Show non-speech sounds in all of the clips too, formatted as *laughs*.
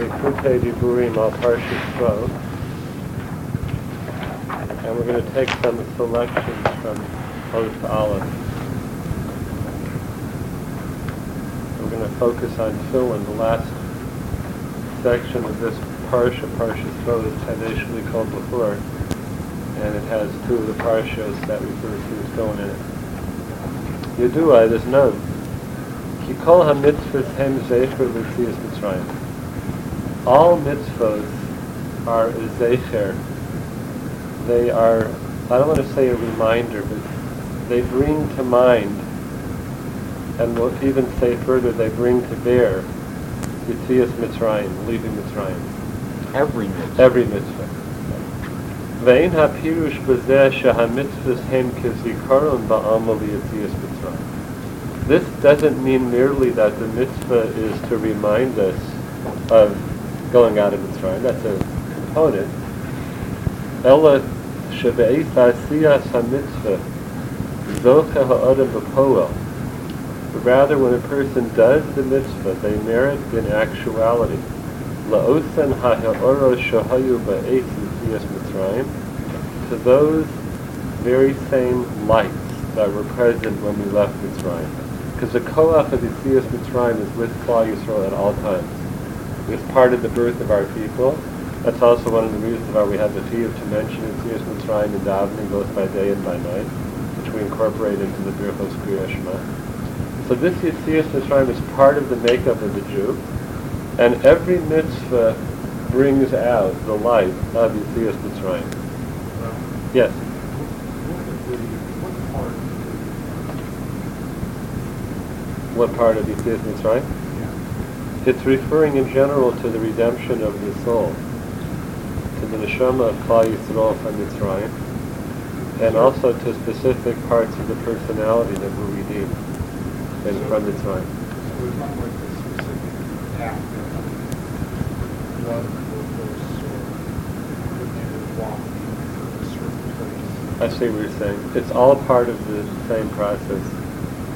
Likutei Diburim al Parshas Bo. And we're going to take some selections from Post Aleph. We're going to focus on Tefillin. The last section of this Parsha, Parshas Bo, is traditionally called before, and it has two of the Parshas that refer to Tefillin in it. Yedua, it is known. Ki kol ha-mitzvahs hem zecher l'tzias Mitzrayim all mitzvot are a zecher. They are, I don't want to say a reminder, but they bring to mind, and we'll even say further, they bring to bear Yitzias Mitzrayim, leaving Mitzrayim. Every mitzvah. Every mitzvah. Ve'in hapirush b'zeh shehamitzvahs hen kizikaron ba'am Yitzias Mitzrayim. This doesn't mean merely that the mitzvah is to remind us of going out of Mitzrayim. That's a component. Ella shebe'is asiyas ha-mitzvah zocha ha'adam b'poel. Rather, when a person does the mitzvah, they merit in actuality. La'osan ha'ha'oro shahayu ba'es l'siyas Mitzrayim. To those very same lights that were present when we left Mitzrayim. Because the koach of Yitzias Mitzrayim is with Klal Yisrael at all times. It's part of the birth of our people. That's also one of the reasons why we have the chiyuv to mention Yitzias Mitzrayim and davening both by day and by night, which we incorporate into the Birchos Kriya Shema. So this Yitzias Mitzrayim is part of the makeup of the Jew, and every mitzvah brings out the light of Yitzias Mitzrayim. Yes? What part of Yitzias Mitzrayim? It's referring in general to the redemption of the soul, to the neshama of Klal Yisrael from Mitzrayim, and also to specific parts of the personality that were redeemed and from Mitzrayim. So it's not like a specific act of blood purpose or you walking from a certain place. I see what you're saying. It's all part of the same process.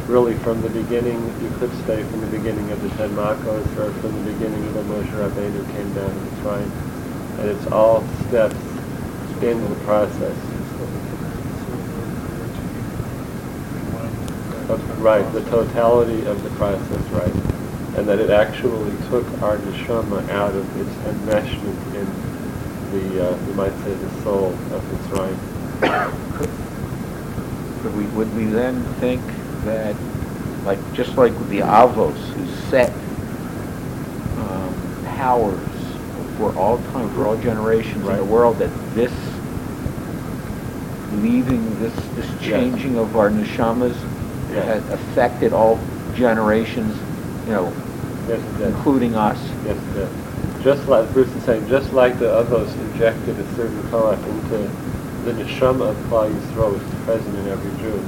Really, from the beginning, you could say from the beginning of the Ten Makos, or from the beginning of when Moshe Rabbeinu came down to Mitzrayim, and it's all steps in the process. Of- Right, the totality of the process, right. And that it actually took our neshama out of its enmeshment in the, uh, you might say, the soul of Mitzrayim. Could, *coughs* could we, would we then think that, like, just like the Avos, who set um, powers for all time, for all generations in the world, that this leaving, this, this Yes. changing of our neshamas Yes. has affected all generations, you know, Yes, including us? Yes, did. Just like Bruce is saying, just like the Avos injected a certain koach into the neshama of Klal Yisrael, which is present in every Jew,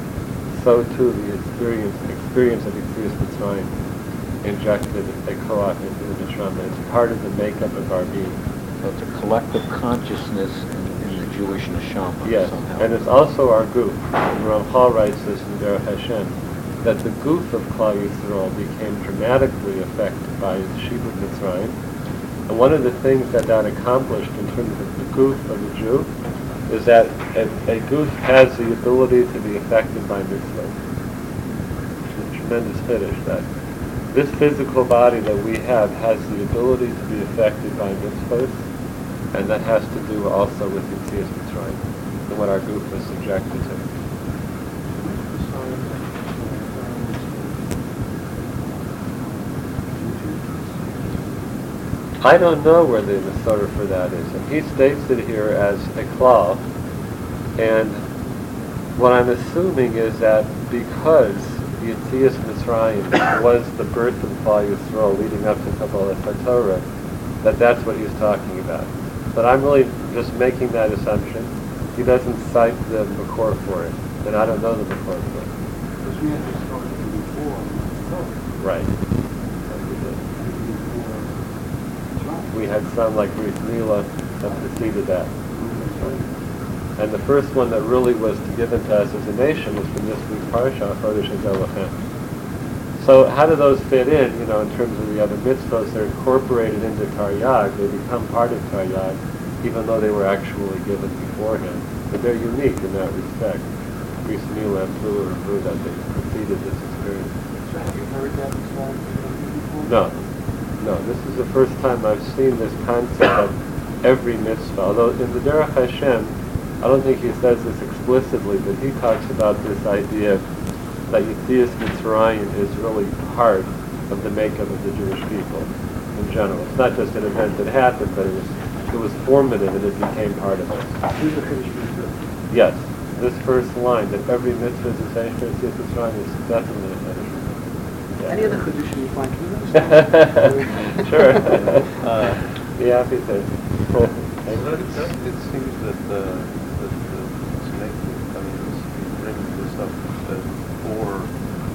so too the experience, experience of Yitzias Mitzrayim injected a koach into the neshama. It's part of the makeup of our being. So it's a collective consciousness in, in the Jewish neshama Yes, somehow. and it's also our goof. And Ramchal writes this in Derech Hashem, that the goof of Klal Yisrael became dramatically affected by Shibud Mitzrayim. And one of the things that that accomplished in terms of the goof of the Jew is that a, a goof has the ability to be affected by mitzvah. It's a tremendous finish that this physical body that we have has the ability to be affected by mitzvahs, and that has to do also with Yitzias Mitzrayim and what our goof was subjected to. I don't know where the Masorah for that is, and he states it here as a klal, and what I'm assuming is that because Yitzias Mitzrayim was the birth of Klal Yisrael leading up to Kabbalah Torah, that that's what he's talking about. But I'm really just making that assumption. He doesn't cite the Makor for it, and I don't know the Makor for it. Because we had to start before, before, Right. We did. before. We had some like Ruth Mila that preceded that. And the first one that really was given to us as a nation was from this week's Parsha, Chodesh Hazelachem. So how do those fit in, you know, in terms of the other mitzvahs? They're incorporated into Taryag. They become part of Taryag, even though they were actually given beforehand. But they're unique in that respect. Milah, Plur, and Buddha, they preceded this experience. So have you heard that before? No, no. This is the first time I've seen this concept of every mitzvah. Although in the Derech Hashem, I don't think he says this explicitly, but he talks about this idea that Yitzias Mitzrayim is really part of the makeup of the Jewish people in general. It's not just an event that happened, but it was it was formative and it became part of us. Who's the Kaddish mitzvah? Yes, this first line that every mitzvah is essential to Yitzias Mitzrayim is definitely essential. Yeah. Any other Kaddish you find, can *laughs* sure. *laughs* Uh, Be happy to. Cool. It it seems that, uh, that the snake, I mean, this, bringing this up uh, for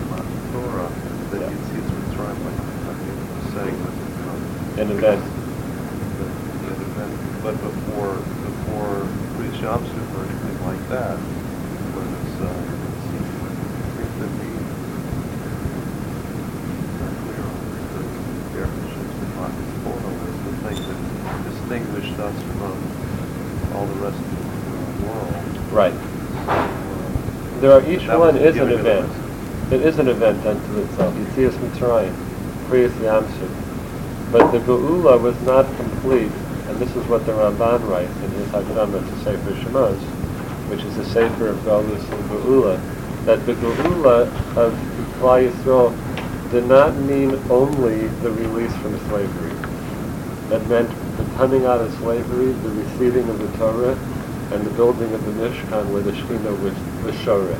Matan Torah, that Yeah. you see it's Mitzrayim, like, I saying um, An event. that, that event, but before, before Bris Yam Suf or anything like that, when it's, uh, it seems to be not clear on the definitions defined as Torah was the thing that distinguished us from all the rest of the world. Right. There are, each That one was is an event. It is an event unto itself. Yitzias Mitzrayim, Kriyas Yamsuf. But the Geula was not complete, and this is what the Ramban writes in his hakdama to Sefer Shemos, which is the Sefer of Galus and Geula, that the Geula of Klal Yisrael did not mean only the release from slavery. That meant the coming out of slavery, the receiving of the Torah, and the building of the Mishkan where the Shekhinah was, was Shoreh.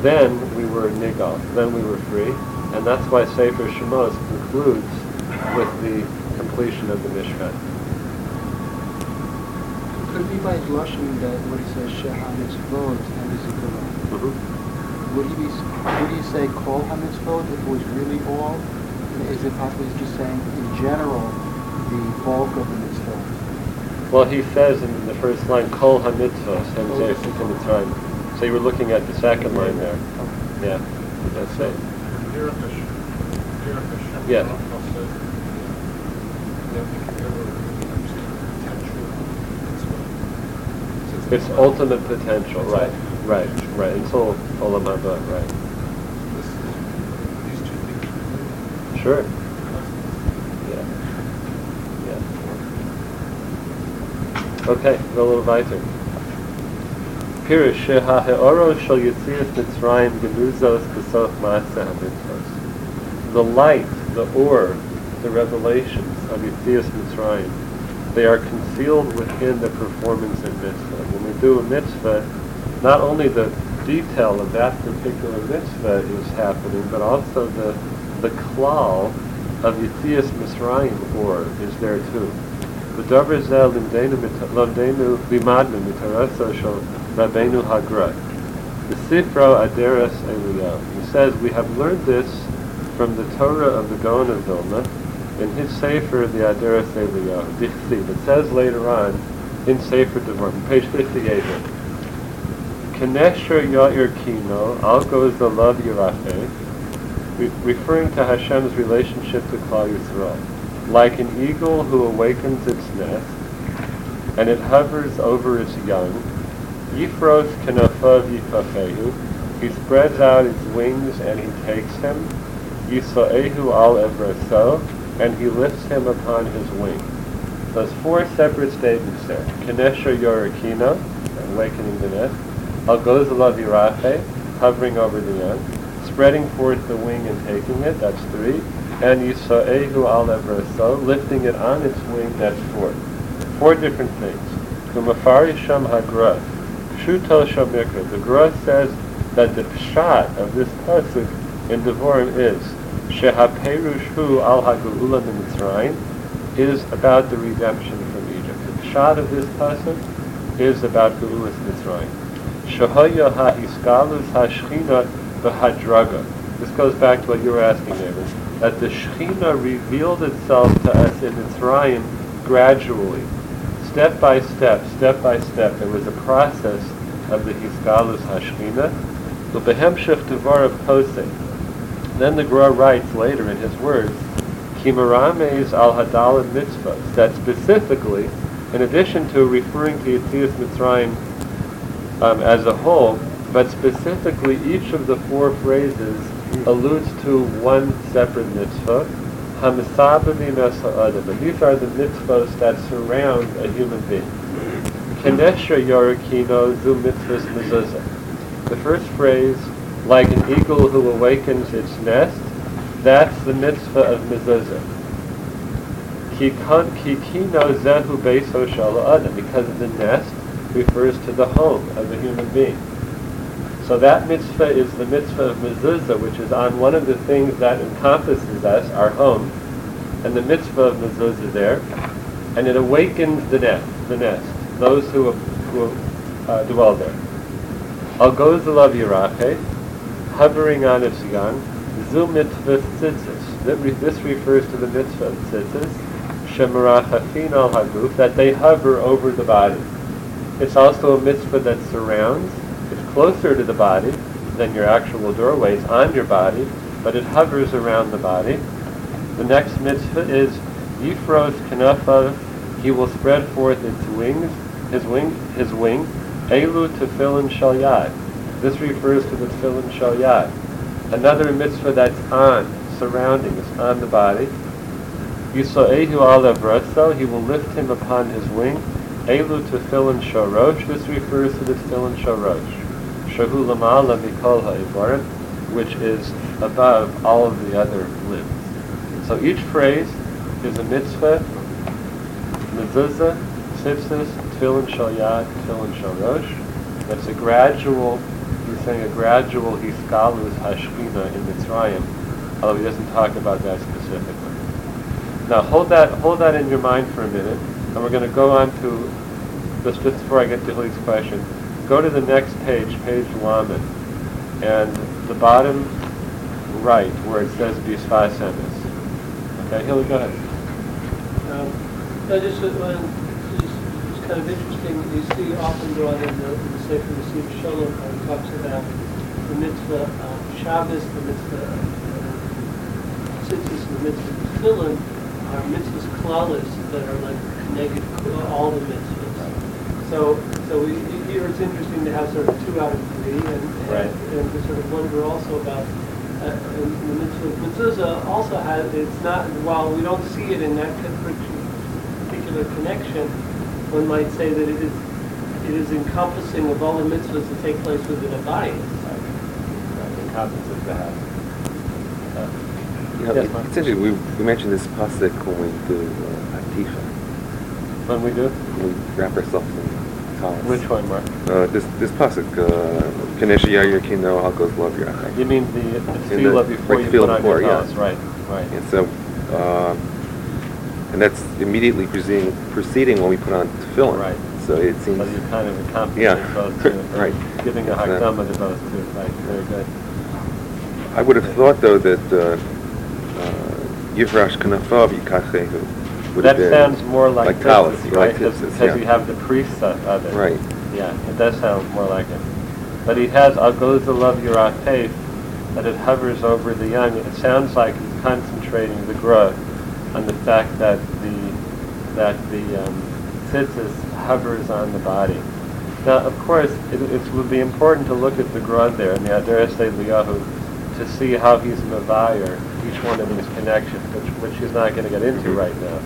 Then we were nigal. Then we were free, and that's why Sefer Shemos concludes with the completion of the Mishkan. Could it be by Lashon that what he says, Sheha mitzvot and Zikaron? Would he be, would he say kol ha-mitzvot if it was really all? Is it possible he's just saying in general the bulk of the mitzvot? Well, he says in the first line, Kol Zeifik Mitzrayim. So you were looking at the second line there. Yeah, that's it. Derech Hashem, Derech Hashem. Yes. Rambam said, that we can never really understand the potential of mitzvah. It's ultimate potential, right, right, right. Until Olam Haba, right. This is, these two things are really Sure. Yeah. Yeah. Okay, a little weiter. The light, the or, the revelations of Yitzias Mitzrayim, they are concealed within the performance of mitzvah. When we do a mitzvah, not only the detail of that particular mitzvah is happening, but also the the klal of Yitzias Mitzrayim or is there too. Rabbeinu Hagra. The Sifro Aderes Eliyahu. He says, we have learned this from the Torah of the Gaon of Vilna in his Sefer, the Aderes Eliyahu. Dichsiv. It says later on in Sefer Devarim, page 58. Kenesher Yair Kino, Al goes the love Yirafe, re- referring to Hashem's relationship to Klal Yisrael. Like an eagle who awakens its nest, and it hovers over its young, Yifros Kenafav Yifafehu, he spreads out his wings and he takes him, Yisraehu al Evraso, and he lifts him upon his wing. Those four separate statements there. Kinesha Yorikina, awakening the nest. Al Gozalav Yirafe, hovering over the young. Spreading forth the wing and taking it, that's three. And Yisraehu al Evraso, lifting it on its wing, that's four. Four different things. Kumafari Sham Hagra, Pshuto Shamikra. The Gra says that the pshat of this pasuk in Devorim is Shehaperush Hu al Hagula Mitzrayim is about the redemption from Egypt. The pshat of this pasuk is about Geulas Mitzrayim. Shahaya ha'iskalus ha'shchina v'hadraga. This goes back to what you were asking, David. That the Shechina revealed itself to us in Mitzrayim gradually, step by step, step by step. There was a process of the Hiskalus Hashchina. The Behemshech Devar of Posei. Then the Gra writes later in his words, Kimarames al Hadalad mitzvahs, that specifically, in addition to referring to Yitzias Mitzrayim um, as a whole, but specifically each of the four phrases alludes to one separate mitzvah, Hamisabavim es ha'adam, and these are the mitzvahs that surround a human being. Yorakino zu mezuzah. The first phrase, like an eagle who awakens its nest, that's the mitzvah of mezuzah. Ki kon- ki kino zehu adam, because the nest refers to the home of a human being. So that mitzvah is the mitzvah of mezuzah, which is on one of the things that encompasses us, our home, and the mitzvah of mezuzah there, and it awakens the nest, the nest, those who, who uh, dwell there. Al love yirache, hovering on its young, zu mitzvah tzitzis. This refers to the mitzvah tzitzis, shemarachafin al haguf, that they hover over the body. It's also a mitzvah that surrounds, it's closer to the body than your actual doorway, it's on your body, but it hovers around the body. The next mitzvah is Yifros Kanafav, he will spread forth its wings, his wing, his wing, Elu Tefillin Shal Yad. This refers to the Tefillin Shal Yad. Another mitzvah that's on, surrounding, is on the body. Yisraehu Alav Raso, he will lift him upon his wing. Elu Tefillin Shorosh, this refers to the Tefillin Shorosh. Shahu Lamala Mikol Ha'ivarim, which is above all of the other limbs. So each phrase is a mitzvah, mezuzah, tzitzis, tefillin shal yad, tefillin shal rosh. That's a gradual, he's saying a gradual hiskalus hashkina in Mitzrayim, although he doesn't talk about that specifically. Now hold that, hold that in your mind for a minute, and we're going to go on to, just, before I get to Hilly's question, go to the next page, page Lamed, and the bottom right where it says Bisfas Emes. Okay, Hilly, go ahead. Um, I just, uh, kind of interesting, you see often brought in the, in the Sefer Yisif Shalom, how he talks about the mitzvah of Shabbos, the mitzvah of uh, Tzitzis, the mitzvah of Tefillin, are mitzvahs klalis that are like connected to all the mitzvahs. So, so we, here it's interesting to have sort of two out of three, and, and, Right. and to sort of wonder also about uh, the mitzvah of mezuzah also has, it's not, while we don't see it in that particular connection, one might say that it is, it is encompassing of all the mitzvahs that take place within a body. Right, encompasses the house. Uh, You know, Yes, it- Mark. it's interesting, we, we mentioned this pasuk when we do uh, Atifa, When we do? when we wrap ourselves in talis. Which one, Mark? Uh, this, this pasuk, uh, Kanesh Yair Kino Alkos Love You mean the the In tefillah the- before right, you tefillah put on before, your yeah. right, right. And so, um, and that's immediately preceding, preceding when we put on tefillin. Right. So it seems, So you kind of encompass Yeah. both two. *laughs* Right. Giving a hakdama to both two, right, very good. I would have thought though that, uh, uh, Yivrash Kanafav Yikachehu would That been. sounds more like talis, tzitzis, like right? Because yeah. you have the precept of it. Right. Yeah, it does sound more like it. But he has Agoza Love Yiratef, that it hovers over the young. It sounds like he's concentrating the growth on the fact that the that the um, tzitzis hovers on the body. Now, of course, it, it would be important to look at the grud there in the Aderes Eliyahu to see how he's mavire each one of these connections, which, which he's not going to get into right now.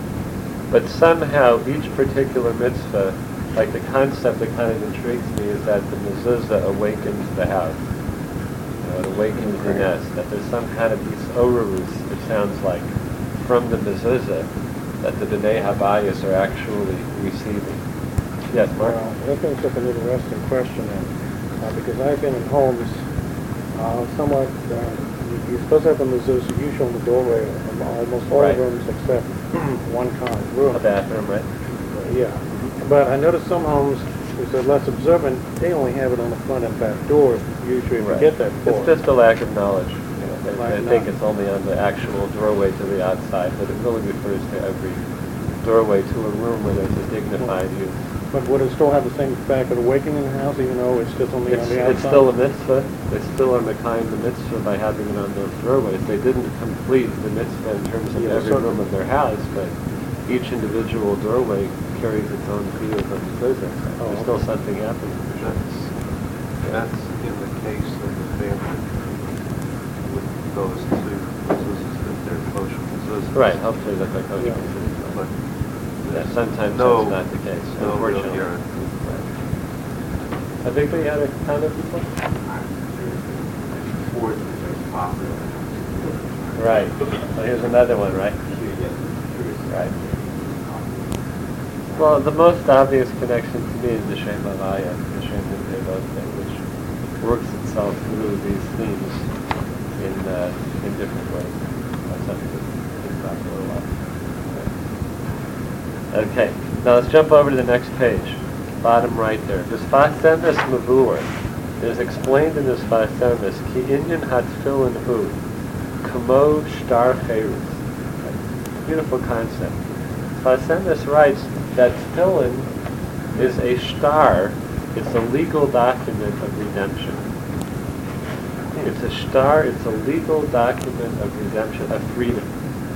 But somehow each particular mitzvah, like the concept that kind of intrigues me is that the mezuzah awakens the house. You know, it awakens the nest. That there's some kind of these orarus, it sounds like, from the mezuzah that the b'nai habayis are actually receiving. Yes, Mark? Well, that brings up an interesting question then, uh, because I've been in homes, uh, somewhat, uh, you- you're supposed to have a mezuzah usually in the doorway of almost all Right. rooms except *clears throat* one kind of room. A bathroom, right? Yeah, but I noticed some homes, if they're less observant, they only have it on the front and back doors, usually Right. get that. It's just a lack of knowledge. You know, they- Lack they of think it's only on the actual doorway to the outside, but it really refers to every doorway to a room where there's a dignified use. But would it still have the same effect of awakening the house, even though it's just only on the outside? it's still a mitzvah. They still are Mekayim the mitzvah by having it on those doorways. They didn't complete the mitzvah in terms of Yeah, every certainly. room of their house, but each individual doorway carries its own piyut of mezuzah. Oh, There's still something happening. That's, that's in the case of the family those two mezuzahs that they're kosher mezuzahs. Right, hopefully that they're kosher. But Yeah, sometimes No- that's not the case, no real unfortunately. guarantee. Right. I think we had a comment before? Right. Well, here's another one, right? Right. Well, the most obvious connection to me is the Shem Havaya, the Shem thing, which works itself through these themes in uh, in different ways. That's something that is popular a lot. Okay, now let's jump over to the next page, bottom right there. This Sfas Emes Mavur is explained in this Sfas Emes, Ki Inyan Hatfilin Hu, Kamo Shtar Cherus. Beautiful concept. Sfas Emes writes that tefillin is a shtar, it's a legal document of redemption. It's a shtar. It's a legal document of redemption, of freedom.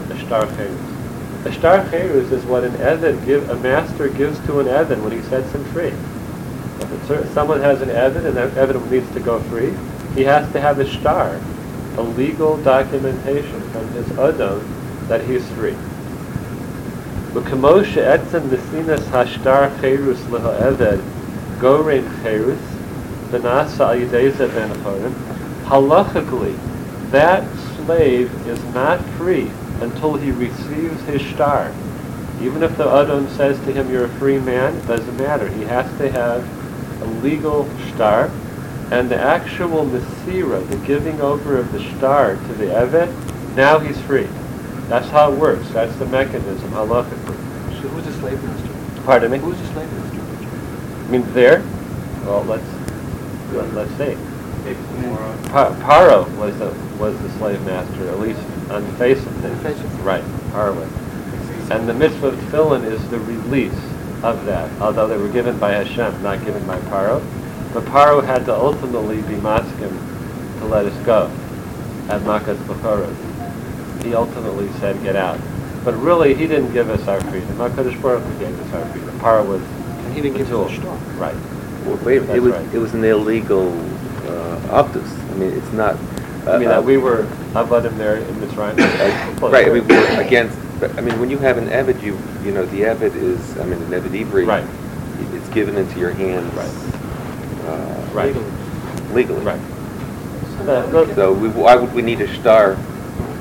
A shtar chayrus. A shtar chayrus is what an evan give a master gives to an evan when he sets him free. If someone has an evan and that evan needs to go free, he has to have a shtar, a legal documentation from his adam that he's free. B'kamosha etzem nesinas hashtar chayrus leha'eved gorein chayrus benasa al yidei ben halachically, that slave is not free until he receives his shtar. Even if the Adam says to him, you're a free man, it doesn't matter. He has to have a legal shtar. And the actual Mesira, the giving over of the shtar to the Evet, now he's free. That's how it works. That's the mechanism, halachically. So who's the slave master? Pardon me? Who's the slave master? I mean, there? Well, let's, let- let's see. Pa- Paro was the, was the slave master, at least on the face of things. face of. Right, Paro was. And the mitzvah of tefillin is the release of that, although they were given by Hashem, not given by Paro. But Paro had to ultimately be maskim to let us go at Makas Bechoros. He ultimately said, get out. But really, he didn't give us our freedom. HaKadosh Baruch Hu gave us our freedom. Paro was And he didn't give tool. us the shtar. Right. Well, wait, it was, right. it was an illegal uh, optus. I mean, it's not. I mean, uh, uh, we were avadim there in Mitzrayim. uh, Right, I mean, we're against, I mean, when you have an Evid, you, you know, the Evid is, I mean, an Evid Ivri. Right. It's given into your hands. Right. uh, Right. Legally. Right. Uh, So we, why would we need a shtar?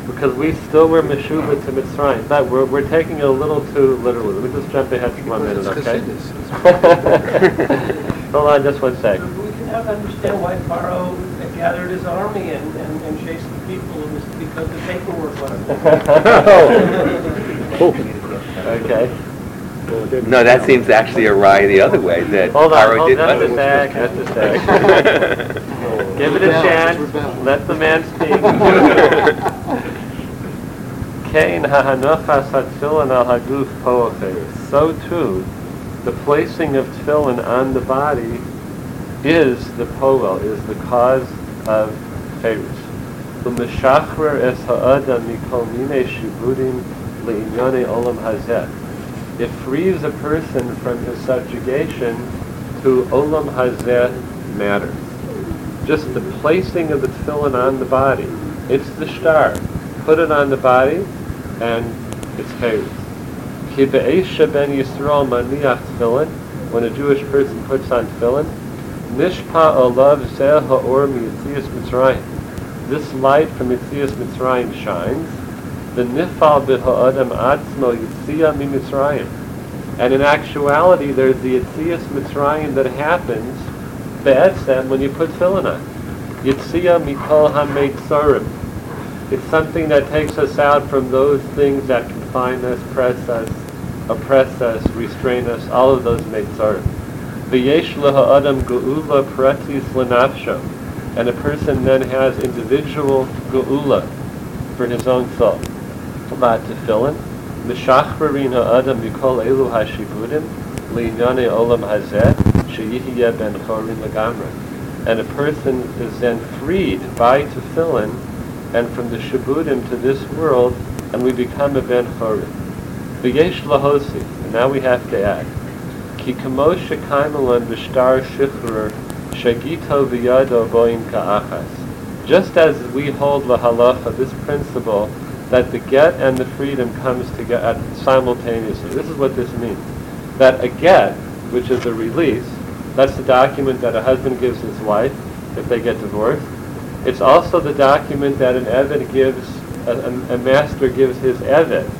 because we still were Meshuva to Mitzrayim. But we're, we're taking it a little too literally. Let me just jump ahead for one minute, okay? it's Chassidus. *laughs* Hold on just one sec. We can have understand why Pharaoh gathered his army and, and, and chased the people, it was because the paperwork wasn't. *laughs* Oh. Okay. Well, it No, that seems actually a rye the other way, that Hold on, hold did. on just a sec, just a sec. *laughs* Give it a chance. Let the man speak. Kain hahanochas hatfilin al haguf poacheres. So too, the placing of tefillin on the body is the poel, is the cause of cherus. U'meshachrer es ha'adam mikol minei shiburim le'inyonei olam hazeh. It frees a person from his subjugation to olam hazeh matter. Just the placing of the tefillin on the body. It's the shtar. Put it on the body, and it's cherus. Ki ben Yisrael maniach tefillin, when a Jewish person puts on tefillin, nishpa olav zeh ha'or mi'yitzias Mitzrayim. This light from Yitzias Mitzrayim shines. The nifal b'ha'adam atzmo yitzia mi Mitzrayim. And in actuality, there's the Yitzias Mitzrayim that happens be'etzem when you put tefillin on. Yitzia mikol ha'meitzorim. It's something that takes us out from those things that confine us, press us, oppress us, restrain us, all of those meitzorim. V'yesh adam geula pratis lenafsho, and a person then has individual geula for his own soul. Ma'atefillin, Mishachrarin ha'adam mikol elu hashibudim, li'nyane olam hazeh, sheyihyeh ben chorin lagamra. And a person is then freed by tefillin and from the shibudim to this world, and we become a ben chorin. V'yesh lahosi, and now we have to add shagito boim ka'achas. Just as we hold la halacha, this principle, that the get and the freedom comes together simultaneously. This is what this means. That a get, which is a release, that's the document that a husband gives his wife if they get divorced. It's also the document that an Eved gives, a, a, a master gives his Eved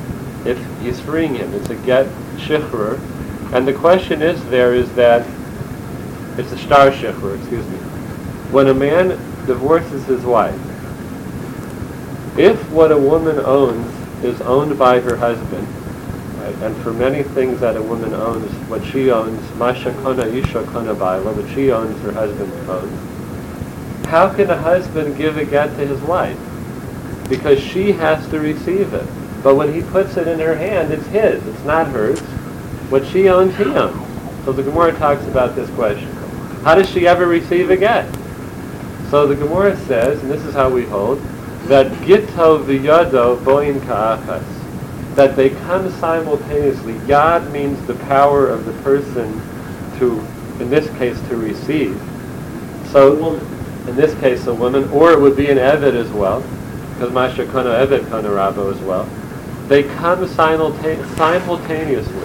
if he's freeing him. It's a get shichrur. And the question is there is that, it's a shtar shichrur, excuse me. When a man divorces his wife, if what a woman owns is owned by her husband, right, and for many things that a woman owns, what she owns, masha kona isha kona baila, what she owns, her husband owns. How can a husband give a get to his wife? Because she has to receive it. But when he puts it in her hand, it's his. It's not hers. What she owns, he owns. So the Gemara talks about this question. How does she ever receive a get? So the Gemara says, and this is how we hold, that gito v'yado boin ka'achas, that they come simultaneously. Yad means the power of the person to, in this case, to receive. So, in this case, a woman, or it would be an Eved as well, because Masha Kana Eved Kana Rabo as well. They come simultane- simultaneously.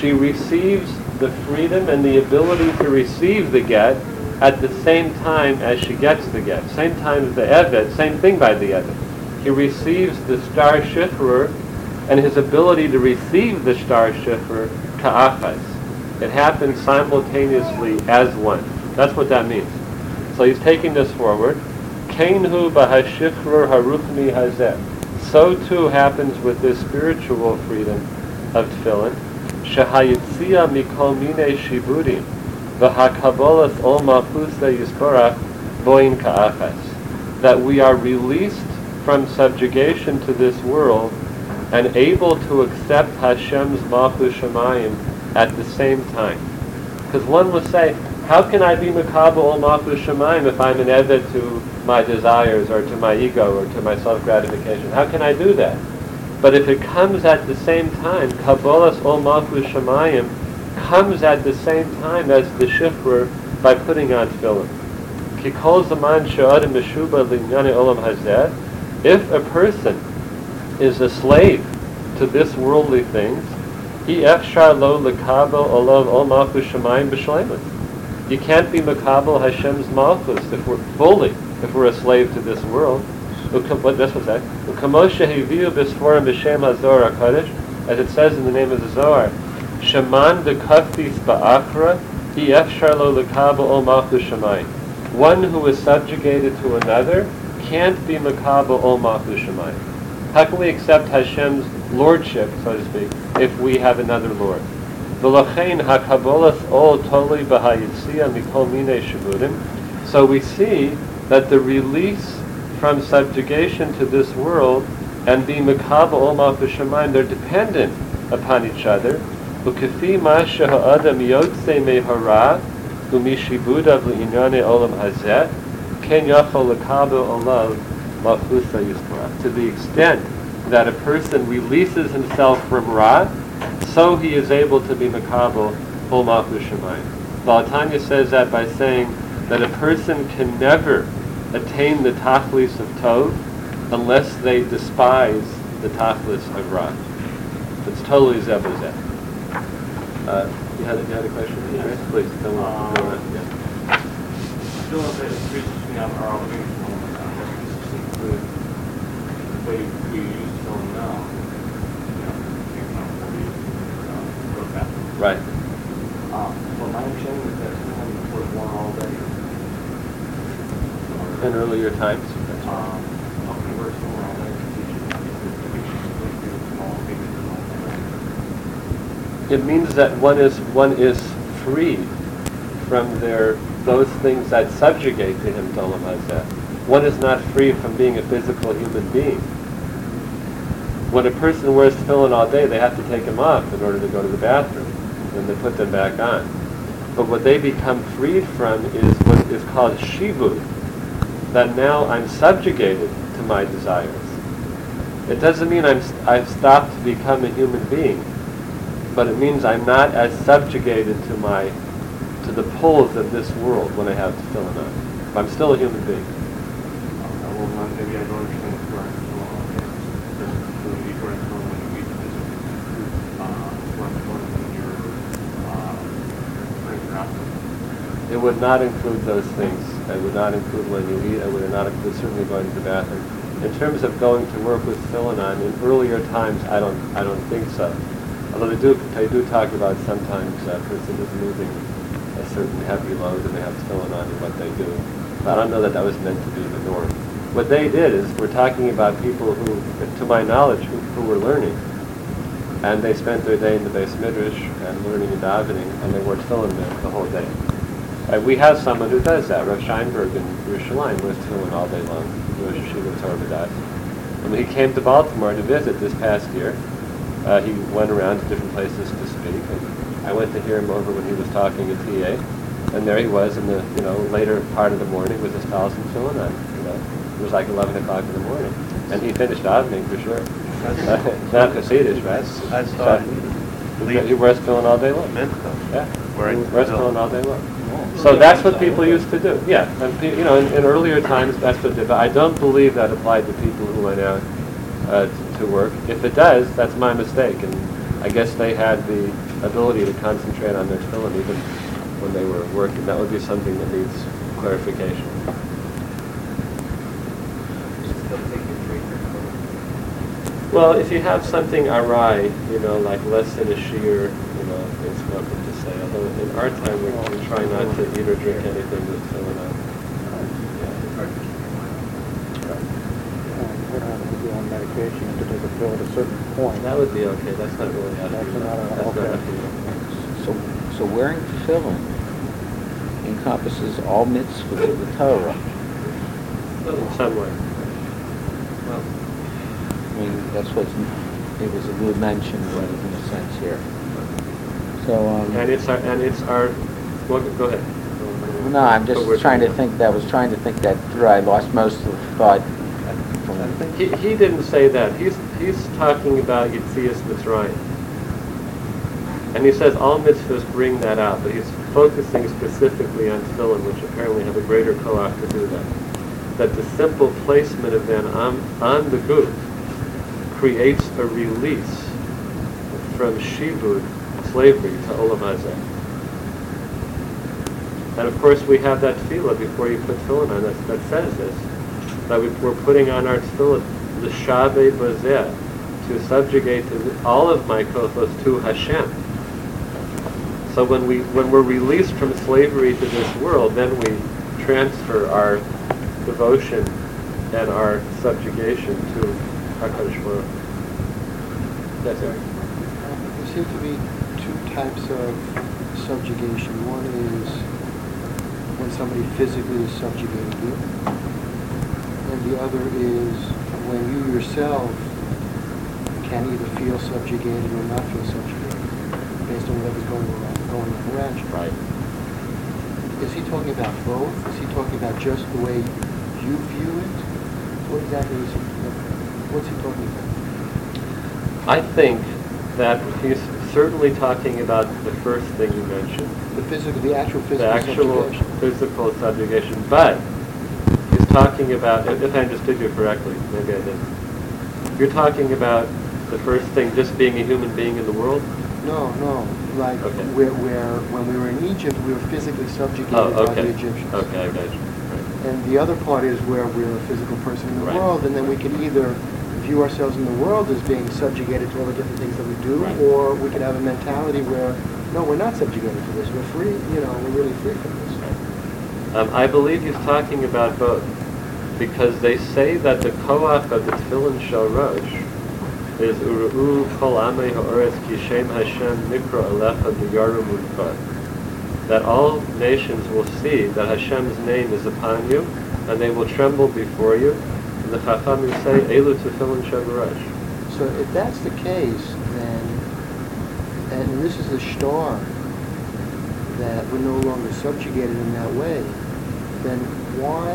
She receives the freedom and the ability to receive the get at the same time as she gets the get. Same time as the Eved, same thing by the Eved. He receives the shtar shichrur and his ability to receive the shtar shichrur ka'achas. It happens simultaneously as one. That's what that means. So he's taking this forward. Kainhu b'hashichrur haruchni hazeh. So too happens with this spiritual freedom of tefillin. Shehayitzia mikol mine shibudim. V'hakabolas ol malchusa yiskorach boin ka'achas. That we are released from subjugation to this world and able to accept Hashem's malchus shemayim at the same time. Because one will say, how can I be makabel ol shemayim if I'm an eved to my desires or to my ego or to my self-gratification? How can I do that? But if it comes at the same time, kabbalas ol shemayim comes at the same time as the shichrur by putting on tefillin. Kikol zaman she'adim meshuba linyane olam hazeh. If a person is a slave to this worldly things, he efshar lo lekabel olav ol shemayim b'shleimus. You can't be makabel Hashem's malchus if we're fully, if we're a slave to this world. What this was that? Ukamoshe heviu b'sforim b'shem haZohar hakadosh, as it says in the name of the Zohar, Shaman dekafis ba'akra, he efshar lo lekabel ol malchus shemayim. One who is subjugated to another can't be makabel ol malchus shemayim. How can we accept Hashem's lordship, so to speak, if we have another lord? So we see that the release from subjugation to this world and be makab olma b'shamayim. They're dependent upon each other. Ukefi ma adam yotze mehara umishibudav v'inyane olam hazeh ken yachol lekabe olam mafusa yisra. To the extent that a person releases himself from ra, so he is able to be makabel olma b'shamayim. Balatanya says that by saying that a person can never attain the Tachlis of Tov unless they despise the Tachlis of Ra. It's totally Zebazet. Uh, you had, you had a question? Yes. Please, come on. Um, ahead. Yeah. Still a bit of between our obligation on the context way we use film now. You know, taking out forty, um, for that. Right. Um, well, my understanding is that film was one all day. In earlier times. Um, a conversion all day, teaching, teaching, small, big, small. It means that one is one is free from their those things that subjugate to him Hazeh. One is not free from being a physical human being. When a person wears tefillin all day, they have to take them off in order to go to the bathroom. then they put them back on. But what they become freed from is what is called shibud, that now I'm subjugated to my desires. It doesn't mean I'm, I've stopped to become a human being, but it means I'm not as subjugated to my, to the pulls of this world when I have tefillin on. I'm still a human being. It would not include those things. It would not include when you eat. I would not include certainly going to the bathroom. In terms of going to work with tefillin on, in earlier times, I don't, I don't think so. Although they do, they do talk about sometimes a person is moving a certain heavy load and they have tefillin on and what they do. But I don't know that that was meant to be the norm. What they did is, we're talking about people who, to my knowledge, who, who were learning. And they spent their day in the base midrash and learning and davening, and they wore tefillin the whole day. Uh, we have someone who does that. Rav Scheinberg in Yerushalayim wears tefillin all day long. Rosh Yeshiva Torah. And he came to Baltimore to visit this past year, uh, he went around to different places to speak. And I went to hear him over when he was talking at TA. And there he was in the you know later part of the morning with his towels and tefillin on. You know, it was like 11 o'clock in the morning, and he finished davening for sure. *laughs* Not Hasidish, right? I saw it. He he wears tefillin all day long. Mincha. Yeah, I- he wears tefillin all day long. So that's what people used to do. Yeah, and you know, in, in earlier times, that's what they I don't believe that applied to people who went out uh, to, to work. If it does, that's my mistake. And I guess they had the ability to concentrate on their tefillin even when they were working. That would be something that needs clarification. Well, if you have something awry, you know, like less than a shear, you know, it's to say. Although in our time, we, we try not to eat or drink anything with tefillin on. We're not going to be on medication to take a pill at a certain point. That would be okay. That's not really That's not a- That's not okay. after. So, so wearing tefillin encompasses all mitzvahs of the Torah. In some way. I mean, that's what it was a good mention, right, in a sense here. So, um, And it's our, and it's our, well, go ahead. no, I'm But we're- just trying to think, that was trying to think that through. I lost most of the thought from, He, he didn't say that. He's, he's talking about Yitzias Mitzrayim. And he says all mitzvahs bring that out, but he's focusing specifically on tefillin, which apparently have a greater koach to do that. That the simple placement of them on, on the goof creates a release from shibud, slavery, to olam hazeh. And of course, we have that tefillah before you put tefillin on that, that says this, that we, we're putting on our tefillah the shaveh bazeh, to subjugate all of my kothos to Hashem. So when we when we're released from slavery to this world, then we transfer our devotion and our subjugation to Hakadosh Baruch. That's it. There seem to be types of subjugation. One is when somebody physically is subjugating you, and the other is when you yourself can either feel subjugated or not feel subjugated, based on whatever's going on, going on around you. right. Is he talking about both? Is he talking about just the way you view it? What exactly is he, what's he talking about? I think that he's certainly talking about the first thing you mentioned, The physical, the actual physical the actual subjugation. physical subjugation, but he's talking about, if I understood you correctly, maybe I didn't. You're talking about the first thing, just being a human being in the world? No, no, like Okay. where, where, when we were in Egypt, we were physically subjugated Oh, by the. Egyptians. Okay, I got you. Right. And the other part is where we're a physical person in the Right. world, and then we can either view ourselves in the world as being subjugated to all the different things that we do, Right. or we could have a mentality where, no, we're not subjugated to this, we're free, you know, we're really free from this. Um, I believe he's talking about both, because they say that the koach of the tefillin shel rosh is uru'u kol amei ha'oretz ki shem Hashem mikro alecha b'yarum udkar. That all nations will see that Hashem's name is upon you, and they will tremble before you. And the Chachamim say, Elu tefillin shel rosh. So if that's the case, then, and this is the shtar that we're no longer subjugated in that way, then why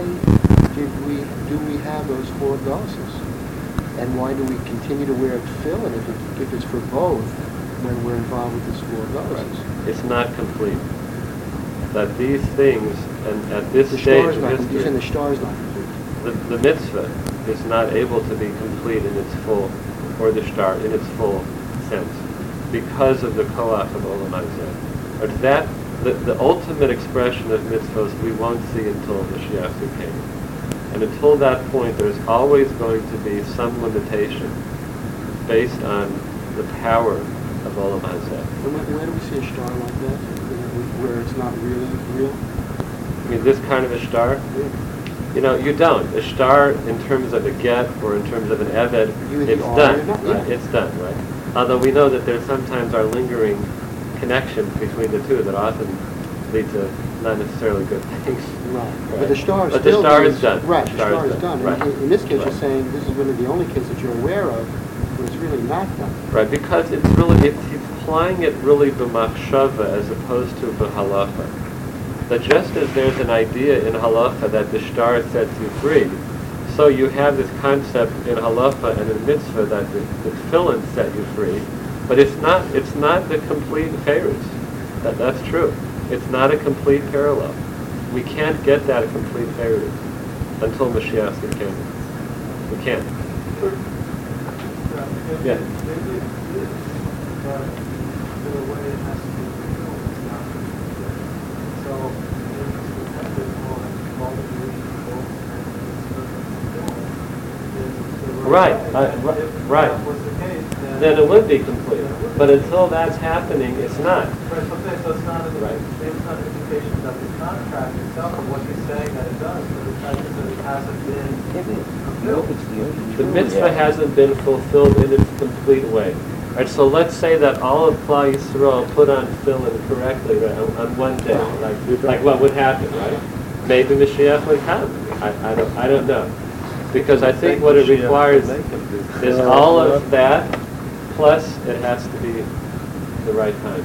did we, do we have those four doses? And why do we continue to wear tefillin if, it, if it's for both when we're involved with this four doses? It's not complete. That these things, and at this The stage is of not, the history, shtar is not. The, the mitzvah is not able to be complete in its full, or the shtar in its full sense, because of the koach of Olam Hazeh. Or that, the, the ultimate expression of mitzvahs we won't see until the Mashiach came. And until that point, there's always going to be some limitation based on the power of Olam Hazeh. And where, do we see a shtar like that, where- it's not really real? I mean, this kind of a shtar, you know, you don't. A shtar, in terms of a get or in terms of an eved, it's done. right? It's done, right? Although we know that there sometimes are lingering connections between the two that often lead to not necessarily good things. Right. But the shtar But the shtar is- is done. Right, The the shtar shtar is is done. done. Right. In- in this case, you're saying this is one of the only case that you're aware of where it's really not done. Right, because it's really, it's, he's applying it really b'machshava as opposed to b'halacha. That just as there's an idea in halacha that the shtar sets you free, so you have this concept in halacha and in mitzvah that the, the tefillin set you free, but it's not, it's not the complete pharos. That, that's true. It's not a complete parallel. We can't get that complete pharos until Mashiach came. We can't. Yeah. Maybe it is, but the way it has to be fulfilled is not complete. So, it's dependent on all the people and it's fulfilled. Right, uh, If right. that was the case, then. Then it would be complete. But until that's happening, it's not. Right, so I'm it's not, an- Right. it's not an indication that the contract itself, or what he's saying that it does, but the fact is that it hasn't been fulfilled. The mitzvah hasn't been fulfilled in its complete way. Right, so let's say that all of Klal Yisrael put on tefillin correctly right, on, on one day, like, like what would happen, right? Maybe Mashiach would come. I, I don't, I don't know. Because I think what it requires is all of that, plus it has to be the right time.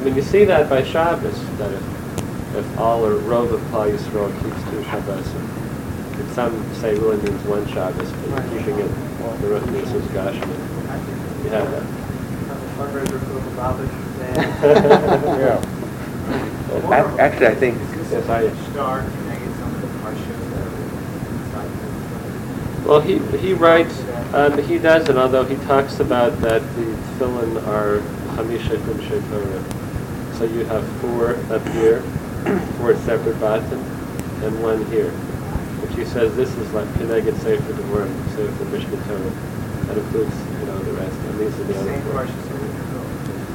I mean, you see that by Shabbos, that if, if all or rove of Klal Yisrael keeps two Shabbos, and some say really means one Shabbos, but keeping it, the Ruch Nisus Gashman, you have that. Have a fundraiser for the Babish *laughs* Yeah. Ac- Actually, I think, Yes, I, Star connected some of the parshias that are well, he, he writes, um, he doesn't, although he talks about that the tefillin are Hamisha Kumshe Torah. So you have four up here, four separate bottom, and one here. Which he says this is like Keneged Sefer Devorim, Sefer Mishnah Torah. That includes, you know, the rest, and these are the other Same four. parshias that we fulfilled.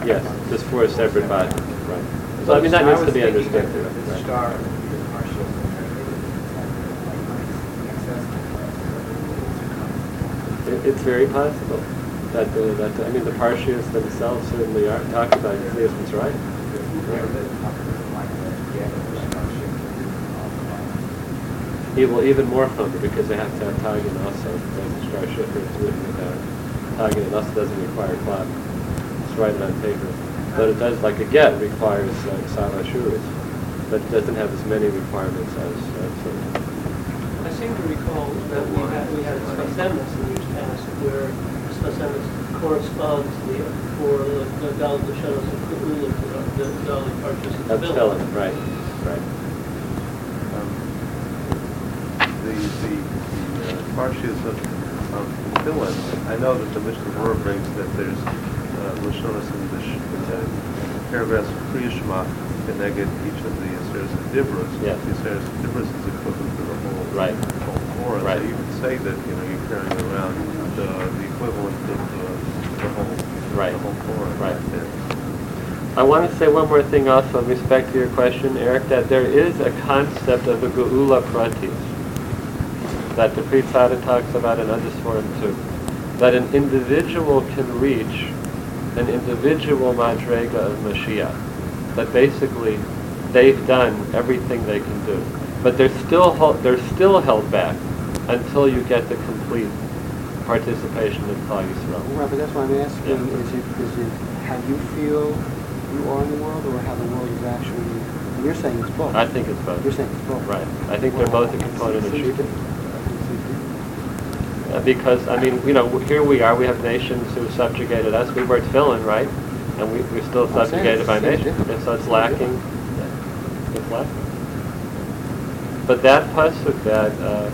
Yes, just for a separate bottoms, right. So I mean, that needs to be understood, The shtar the it's very possible that the, that, the- I mean, the Parshias themselves certainly are, talk about Yisrael's right. He will even more chomer because they have to have Tagin also. Star Shifter is written without. It also doesn't require clock. It's written on paper. But it does, like a get, requires uh, Sava Shuras. But it doesn't have as many requirements as, as uh, I seem to recall that we had, we had Sfas Emes in years past where Sfas Emes corresponds to the, for the, the Dal Lashonos of Ku'ula, the Dali Parshas of That's Tefillin. telling, right, right. Um, The, the, the uh, parshias of, of Tefillin, I know that the Mishnah Berurah brings that there's Lashonas in the paragraphs of Shema connected each of the and Dibros. Yeah. And Dibros is equivalent to the whole, Right. whole. Right. So you could say that, you know, you're carrying around the, the equivalent of the, the whole, Right. the whole Torah. Right. I want to say one more thing also in respect to your question, Eric, that there is a concept of a geula pratis that the Pri Tzaddik talks about in other form too. That an individual can reach an individual madrega of Mashiach. That basically they've done everything they can do. But they're still, hel- they're still held back until you get the complete participation in Klal Yisrael. Right, but that's why I'm asking, Yeah. is it, is it how you feel you are in the world or how the world is actually, you're saying it's both. I think it's both. You're saying it's both. Right. I think they're both a component of truth. different. Seems different. Uh, Because, I mean, you know, here we are, we have nations who subjugated us, we were tefillin, right? And we, we're still I'm subjugated by nations, and so it's lacking. It's lacking. But that pasuk that, uh,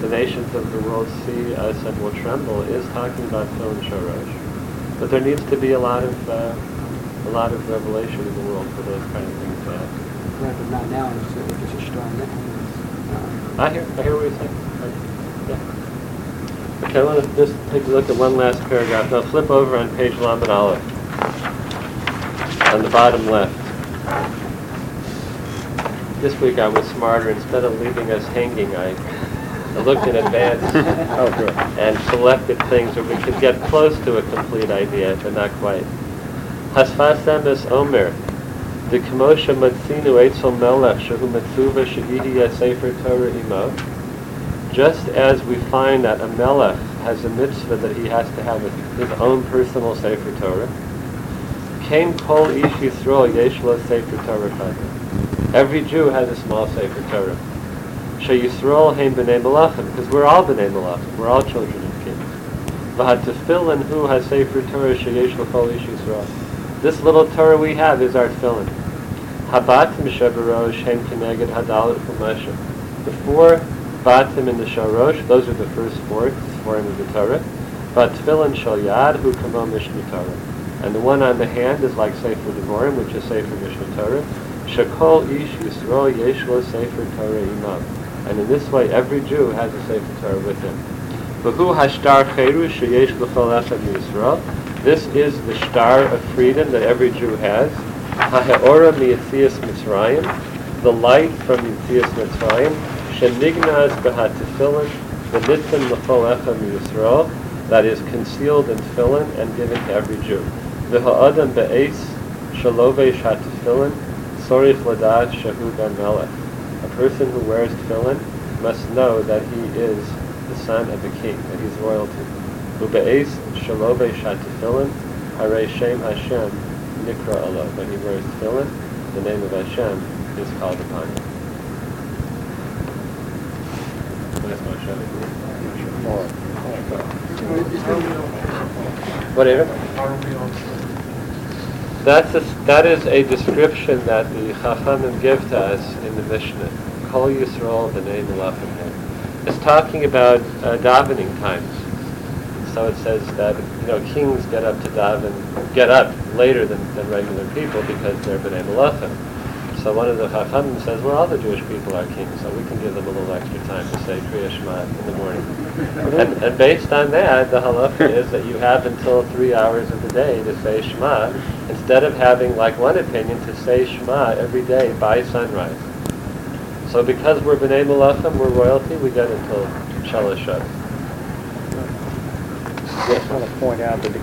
the nations of the world see us and will tremble is talking about tefillin shorosh. But there needs to be a lot of, uh, a lot of revelation in the world for those kind of things to happen. Right, but not now, it's, it's a strong. I hear, I hear what you're saying. I- Okay, I want to just take a look at one last paragraph. Now flip over on page Lamed Aleph, on the bottom left. This week I was smarter. Instead of leaving us hanging, I, I looked in advance *laughs* Oh, and selected things where we could get close to a complete idea, but not quite. Hasfasem es omer, the kamosha matzinu eitzel melech shehu shehihi sefer Torah imo. Just as we find that a melech has a mitzvah that he has to have his own personal sefer Torah, Kain kol ish Yisrael yesh lo sefer Torah chayim. Every Jew has a small sefer Torah. She Yisrael heim b'nei malachim, because we're all b'nei malachim, we're all children of kings. V'had tefillin hu has sefer Torah sheyesh l'chol ish Yisrael. This little Torah we have is our tefillin. Habatim shebarosh heim keneged hadalit chumashim. The four batim in the sharosh, those are the first four, four in the Torah. But tefillin shal yad kamo mishnah Torah. And the one on the hand is like Sefer Devorim, which is Sefer Mishnah Torah. Shekol ish Yisrael yesh lo Sefer Torah imam. And in this way, every Jew has a Sefer Torah with him. V'hu hashtar cheru sheyesh l'chol echad Yisrael. This is the shtar of freedom that every Jew has. Ha'he'ora mi'yitzias Mitzrayim. The light from Yitzias Mitzrayim. Shenignaz b'hatefillin. V'nitzen l'chol echad Yisrael. That is concealed in tefillin and given to every Jew. V'ha'adam be'es shalove shatefillin. Sorich ladat shahu ben melech. A person who wears tefillin must know that he is the son of a king, that he's royalty. Ube'ez shalove shatefillin, hare shem Hashem nikra alo. When he wears tefillin, the name of Hashem is called upon him. That's my Hashem. Whatever. That's a, that is a description that the Chachamim give to us in the Mishnah. Kol Yisrael b'nei Melachim. It's talking about uh, davening times. So it says that you know kings get up to daven, get up later than, than regular people because they're b'nei Melachim. So one of the Chachamim says, well, all the Jewish people are kings, so we can give them a little extra time to say Kriya Shema in the morning. And, and based on that, the halacha *laughs* is that you have until three hours of the day to say Shema, instead of having, like one opinion, to say Shema every day by sunrise. So because we're B'nai Malachim, we're royalty, we get until Shalosh Shabbos. I just want to point out that the